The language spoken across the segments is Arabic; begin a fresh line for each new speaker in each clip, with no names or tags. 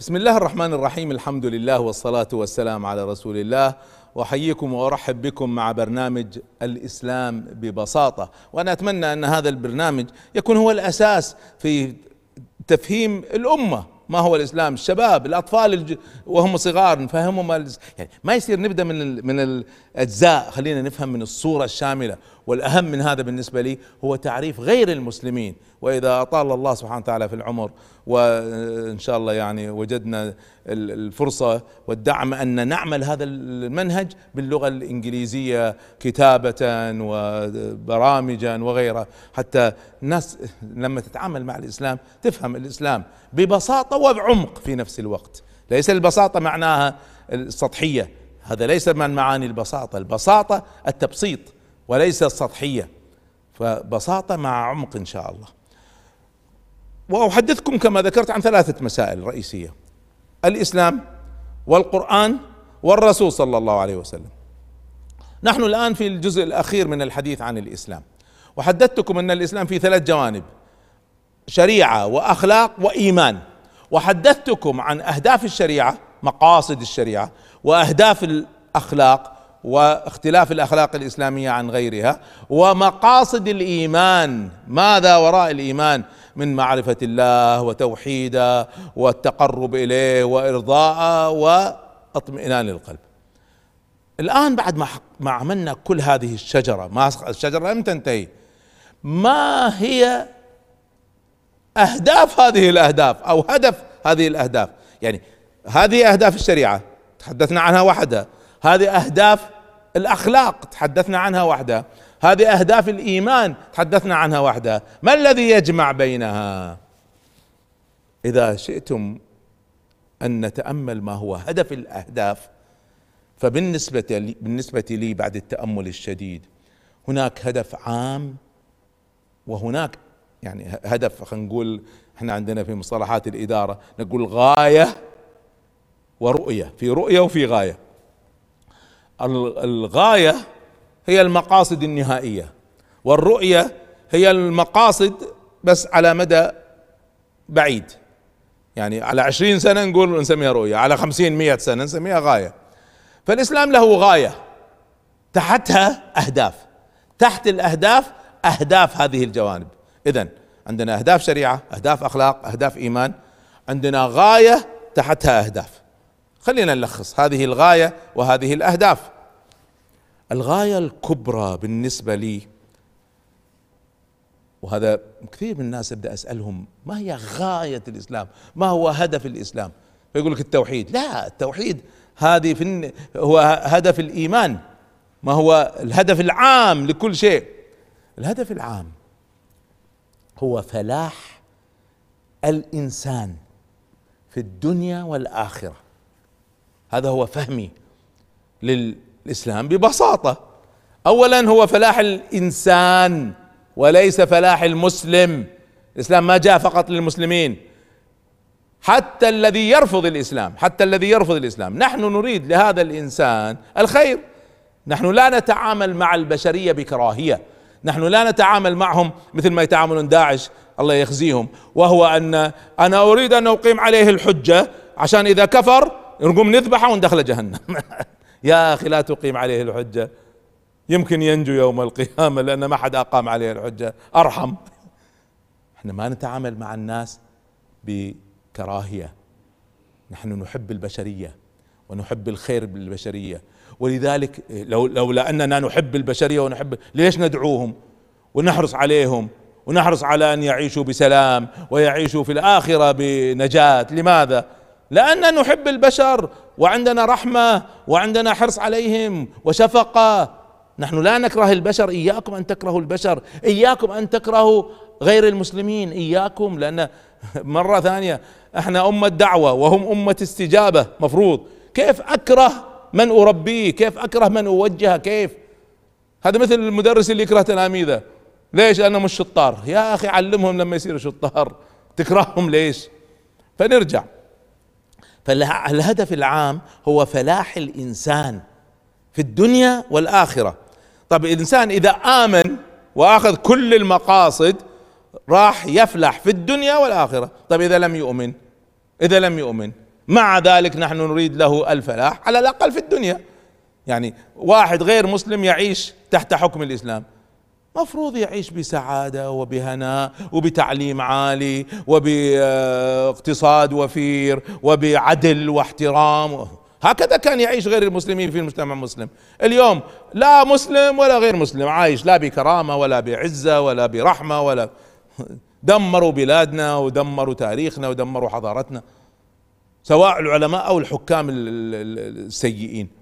بسم الله الرحمن الرحيم الحمد لله والصلاة والسلام على رسول الله. وأحييكم وأرحب بكم مع برنامج الإسلام ببساطة. وأنا أتمنى أن هذا البرنامج يكون هو الأساس في تفهيم الأمة. ما هو الإسلام؟ الشباب الأطفال الج... وهم صغار نفهمهم. يعني ما يصير نبدأ من ال... من الأجزاء. خلينا نفهم من الصورة الشاملة. والأهم من هذا بالنسبة لي هو تعريف غير المسلمين. وإذا أطال الله سبحانه وتعالى في العمر وإن شاء الله يعني وجدنا الفرصة والدعم أن نعمل هذا المنهج باللغة الإنجليزية كتابة وبرامجا وغيرها. حتى الناس لما تتعامل مع الإسلام تفهم الإسلام ببساطة وبعمق في نفس الوقت. ليس البساطة معناها السطحية. هذا ليس من معاني البساطة. البساطة التبسيط. وليس السطحيه فبساطه مع عمق إن شاء الله. وأحدثكم كما ذكرت عن ثلاثة مسائل رئيسية. الإسلام والقرآن والرسول صلى الله عليه وسلم. نحن الآن في الجزء الأخير من الحديث عن الإسلام. وحدثتكم أن الإسلام في ثلاث جوانب شريعة وأخلاق وإيمان. وحدثتكم عن أهداف الشريعة مقاصد الشريعة وأهداف الأخلاق واختلاف الأخلاق الإسلامية عن غيرها ومقاصد الإيمان. ماذا وراء الإيمان؟ من معرفة الله وتوحيده والتقرب إليه وإرضاءه واطمئنان القلب الآن بعد ما ما عملنا كل هذه الشجرة ما الشجرة لم تنتهي ما هي أهداف هذه الأهداف أو هدف هذه الأهداف؟ يعني هذه أهداف الشريعة تحدثنا عنها وحدها. هذه أهداف الأخلاق تحدثنا عنها وحدها هذه أهداف الإيمان تحدثنا عنها وحدها ما الذي يجمع بينها؟ إذا شئتم أن نتأمل ما هو هدف الأهداف فبالنسبة لي بالنسبة لي بعد التأمل الشديد هناك هدف عام وهناك يعني هدف خلينا نقول إحنا عندنا في مصطلحات الإدارة نقول غاية ورؤية في رؤية وفي غاية. الغاية هي المقاصد النهائية والرؤية هي المقاصد بس على مدى بعيد. يعني على عشرين سنة نقول نسميها رؤية على خمسين مئة سنة نسميها غاية. فالإسلام له غاية تحتها أهداف. تحت الأهداف أهداف هذه الجوانب. إذا عندنا أهداف شريعة أهداف أخلاق أهداف إيمان. عندنا غاية تحتها أهداف. خلينا نلخص. هذه الغاية وهذه الأهداف. الغاية الكبرى بالنسبة لي وهذا كثير من الناس أبدأ أسألهم ما هي غاية الإسلام؟ ما هو هدف الإسلام؟ فيقول لك التوحيد، لا التوحيد هذه في هو هدف الإيمان. ما هو الهدف العام لكل شيء؟ الهدف العام هو فلاح الإنسان في الدنيا والآخرة. هذا هو فهمي للإسلام ببساطة. اولا هو فلاح الإنسان وليس فلاح المسلم. الإسلام ما جاء فقط للمسلمين. حتى الذي يرفض الإسلام حتى الذي يرفض الإسلام. نحن نريد لهذا الإنسان الخير. نحن لا نتعامل مع البشرية بكراهية. نحن لا نتعامل معهم مثل ما يتعاملون داعش الله يخزيهم. وهو أن أنا أريد أن أقيم عليه الحجة عشان إذا كفر نقوم نذبحه وندخله جهنم. يا أخي لا تقيم عليه الحجة. يمكن ينجو يوم القيامة لأن ما حد أقام عليه الحجة. أرحم. إحنا ما نتعامل مع الناس بكراهية. نحن نحب البشرية ونحب الخير بالبشرية. ولذلك لو لولا اننا نحب البشرية ونحب ليش ندعوهم؟ ونحرص عليهم. ونحرص على أن يعيشوا بسلام ويعيشوا في الآخرة بنجاة. لماذا؟ لأننا نحب البشر وعندنا رحمة وعندنا حرص عليهم وشفقة. نحن لا نكره البشر إياكم أن تكرهوا البشر إياكم أن تكرهوا غير المسلمين إياكم. لأن مرة ثانية إحنا أمة دعوة وهم أمة استجابة مفروض. كيف أكره من أربيه كيف أكره من أوجهه كيف؟ هذا مثل المدرس اللي يكره تلاميذه ليش؟ لأنهم مش شطار يا أخي علمهم لما يصيروا شطار. تكرههم ليش؟ فنرجع. فالهدف العام هو فلاح الإنسان في الدنيا والآخرة. طب الإنسان إذا آمن وأخذ كل المقاصد راح يفلح في الدنيا والآخرة. طب إذا لم يؤمن؟ إذا لم يؤمن مع ذلك نحن نريد له الفلاح على الأقل في الدنيا. يعني واحد غير مسلم يعيش تحت حكم الإسلام. مفروض يعيش بسعادة وبهناء وبتعليم عالي وباقتصاد وفير وبعدل واحترام. هكذا كان يعيش غير المسلمين في المجتمع المسلم اليوم لا مسلم ولا غير مسلم عايش لا بكرامة ولا بعزة ولا برحمة ولا دمروا بلادنا ودمروا تاريخنا ودمروا حضارتنا سواء العلماء أو الحكام السيئين.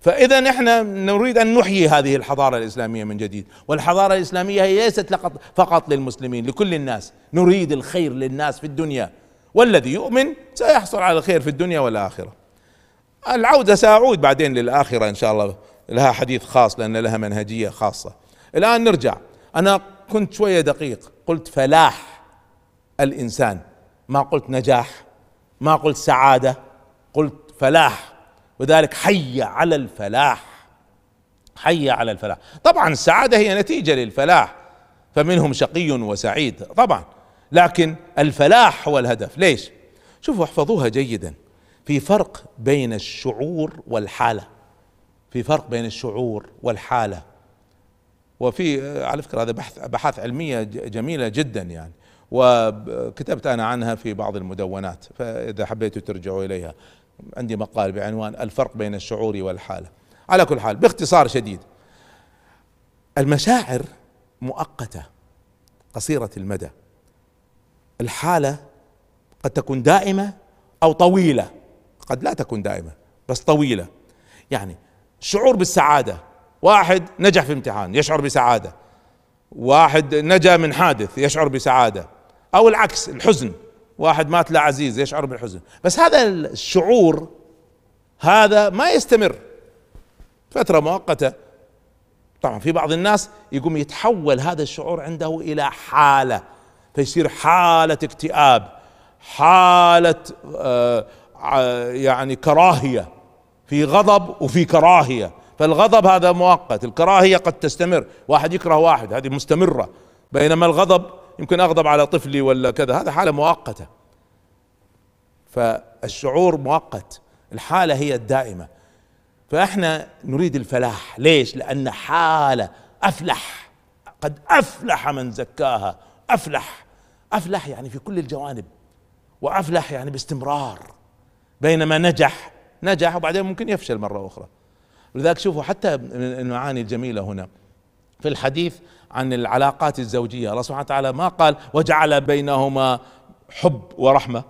فإذا إحنا نريد أن نحيي هذه الحضارة الإسلامية من جديد والحضارة الإسلامية هي ليست فقط للمسلمين لكل الناس. نريد الخير للناس في الدنيا. والذي يؤمن سيحصل على الخير في الدنيا والآخرة. العودة سأعود بعدين للآخرة إن شاء الله. لها حديث خاص لأن لها منهجية خاصة. الآن نرجع. أنا كنت شوية دقيق. قلت فلاح الإنسان. ما قلت نجاح. ما قلت سعادة. قلت فلاح. وذلك حي على الفلاح. حي على الفلاح. طبعا السعادة هي نتيجة للفلاح فمنهم شقي وسعيد طبعا. لكن الفلاح هو الهدف. ليش؟ شوفوا احفظوها جيدا. في فرق بين الشعور والحالة. في فرق بين الشعور والحالة. وفي على فكرة هذا بحث بحث علمية جميلة جدا يعني. وكتبت أنا عنها في بعض المدونات فإذا حبيتوا ترجعوا إليها. عندي مقال بعنوان الفرق بين الشعور والحالة. على كل حال باختصار شديد. المشاعر مؤقتة قصيرة المدى. الحالة قد تكون دائمة أو طويلة. قد لا تكون دائمة بس طويلة. يعني الشعور بالسعادة. واحد نجح في امتحان يشعر بسعادة. واحد نجا من حادث يشعر بسعادة. أو العكس الحزن. واحد مات له عزيز يشعر بالحزن بس هذا الشعور هذا ما يستمر. فترة مؤقتة طبعا في بعض الناس يقوم يتحول هذا الشعور عنده إلى حالة فيصير حالة اكتئاب حالة آه يعني كراهية في غضب وفي كراهية. فالغضب هذا مؤقت الكراهية قد تستمر. واحد يكره واحد هذه مستمرة. بينما الغضب يمكن أغضب على طفلي ولا كذا. هذا حالة مؤقتة. فالشعور مؤقت. الحالة هي الدائمة. فإحنا نريد الفلاح. ليش؟ لأن حالة أفلح. قد أفلح من زكاها. أفلح. أفلح يعني في كل الجوانب. وأفلح يعني باستمرار. بينما نجح. نجح وبعدين ممكن يفشل مرة أخرى. لذلك شوفوا حتى المعاني الجميلة هنا. في الحديث عن العلاقات الزوجية. الله سبحانه وتعالى ما قال وجعل بينهما حب ورحمة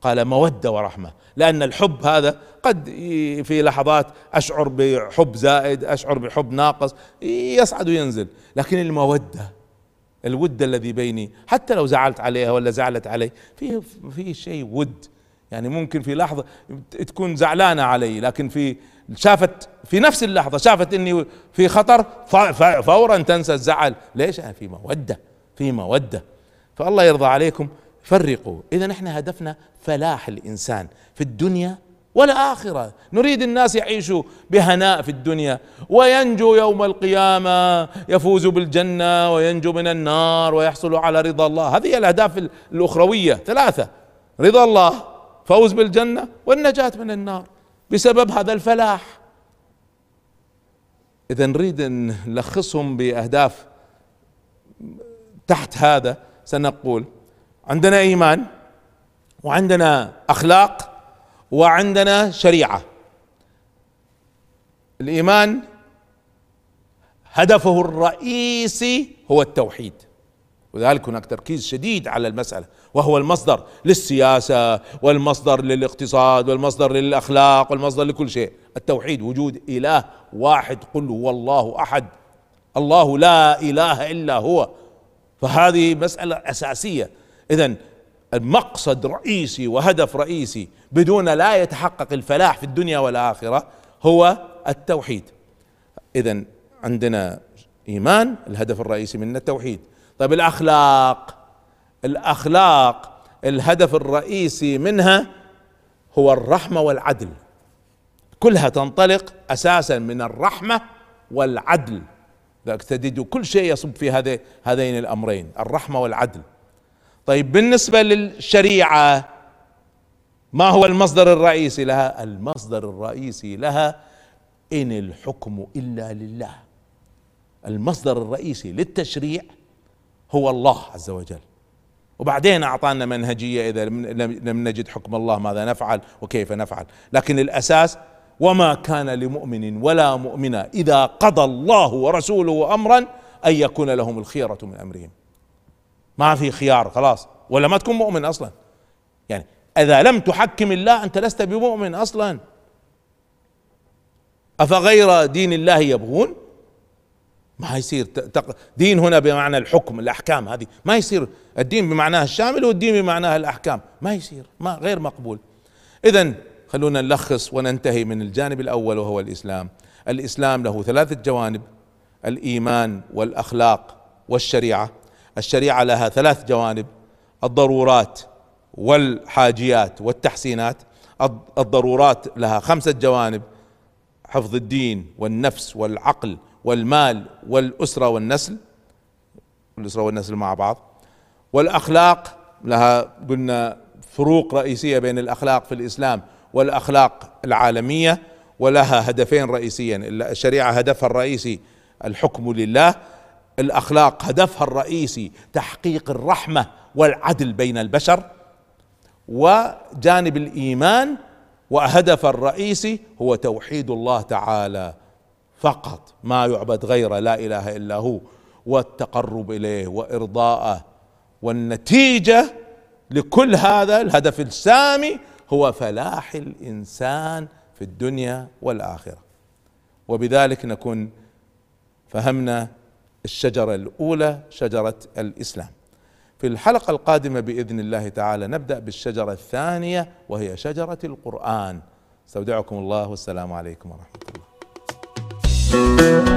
قال مودة ورحمة لأن الحب هذا قد في لحظات أشعر بحب زائد أشعر بحب ناقص يصعد وينزل. لكن المودة الود الذي بيني حتى لو زعلت عليها ولا زعلت علي في في شيء ود. يعني ممكن في لحظة تكون زعلانة علي لكن في شافت في نفس اللحظة شافت إني في خطر فورا تنسى الزعل. ليش؟ في مودة في مودة. فالله يرضى عليكم فرقوا. إذا إحنا هدفنا فلاح الإنسان في الدنيا والآخرة. نريد الناس يعيشوا بهناء في الدنيا. وينجو يوم القيامة يفوز بالجنة وينجو من النار ويحصل على رضا الله. هذه الأهداف الأخروية. ثلاثة رضا الله فوز بالجنة والنجاة من النار بسبب هذا الفلاح. إذا نريد أن نلخصهم بأهداف تحت هذا سنقول عندنا إيمان وعندنا أخلاق وعندنا شريعة. الإيمان هدفه الرئيسي هو التوحيد. ولذلك هناك تركيز شديد على المسألة وهو المصدر للسياسة والمصدر للاقتصاد والمصدر للأخلاق والمصدر لكل شيء. التوحيد وجود إله واحد قل هو الله أحد. الله لا إله إلا هو. فهذه مسألة أساسية. إذا المقصد رئيسي وهدف رئيسي بدون لا يتحقق الفلاح في الدنيا والآخرة هو التوحيد. إذا عندنا إيمان الهدف الرئيسي منه التوحيد. طيب الأخلاق الأخلاق الهدف الرئيسي منها هو الرحمة والعدل. كلها تنطلق أساسا من الرحمة والعدل. ذلك تجد كل شيء يصب في هذه هذين الأمرين الرحمة والعدل. طيب بالنسبة للشريعة ما هو المصدر الرئيسي لها؟ المصدر الرئيسي لها إن الحكم إلا لله. المصدر الرئيسي للتشريع هو الله عز وجل. وبعدين أعطانا منهجية إذا لم نجد حكم الله ماذا نفعل وكيف نفعل. لكن الأساس وما كان لمؤمن ولا مؤمنة إذا قضى الله ورسوله امرا أن يكون لهم الخيرة من أمرهم. ما في خيار خلاص. ولا ما تكون مؤمن أصلا. يعني إذا لم تحكم الله أنت لست بمؤمن أصلا. أفغير دين الله يبغون؟ ما يصير دين هنا بمعنى الحكم الأحكام هذه. ما يصير. الدين بمعناه الشامل والدين بمعناه الأحكام. ما يصير. ما غير مقبول. اذا خلونا نلخص وننتهي من الجانب الأول وهو الإسلام. الإسلام له ثلاثة جوانب الإيمان والأخلاق والشريعة. الشريعة لها ثلاث جوانب الضرورات والحاجيات والتحسينات. الضرورات لها خمسة جوانب حفظ الدين والنفس والعقل والمال والأسرة والنسل الأسرة والنسل مع بعض. والأخلاق لها قلنا فروق رئيسية بين الأخلاق في الإسلام والأخلاق العالمية ولها هدفين رئيسيين. الشريعة هدفها الرئيسي الحكم لله الأخلاق هدفها الرئيسي تحقيق الرحمة والعدل بين البشر وجانب الإيمان وهدف الرئيسي هو توحيد الله تعالى. فقط ما يعبد غيره لا إله إلا هو والتقرب إليه وإرضاءه والنتيجة لكل هذا الهدف السامي هو فلاح الإنسان في الدنيا والآخرة. وبذلك نكون فهمنا الشجرة الأولى شجرة الإسلام. في الحلقة القادمة بإذن الله تعالى نبدأ بالشجرة الثانية وهي شجرة القرآن. استودعكم الله والسلام عليكم ورحمة الله. Música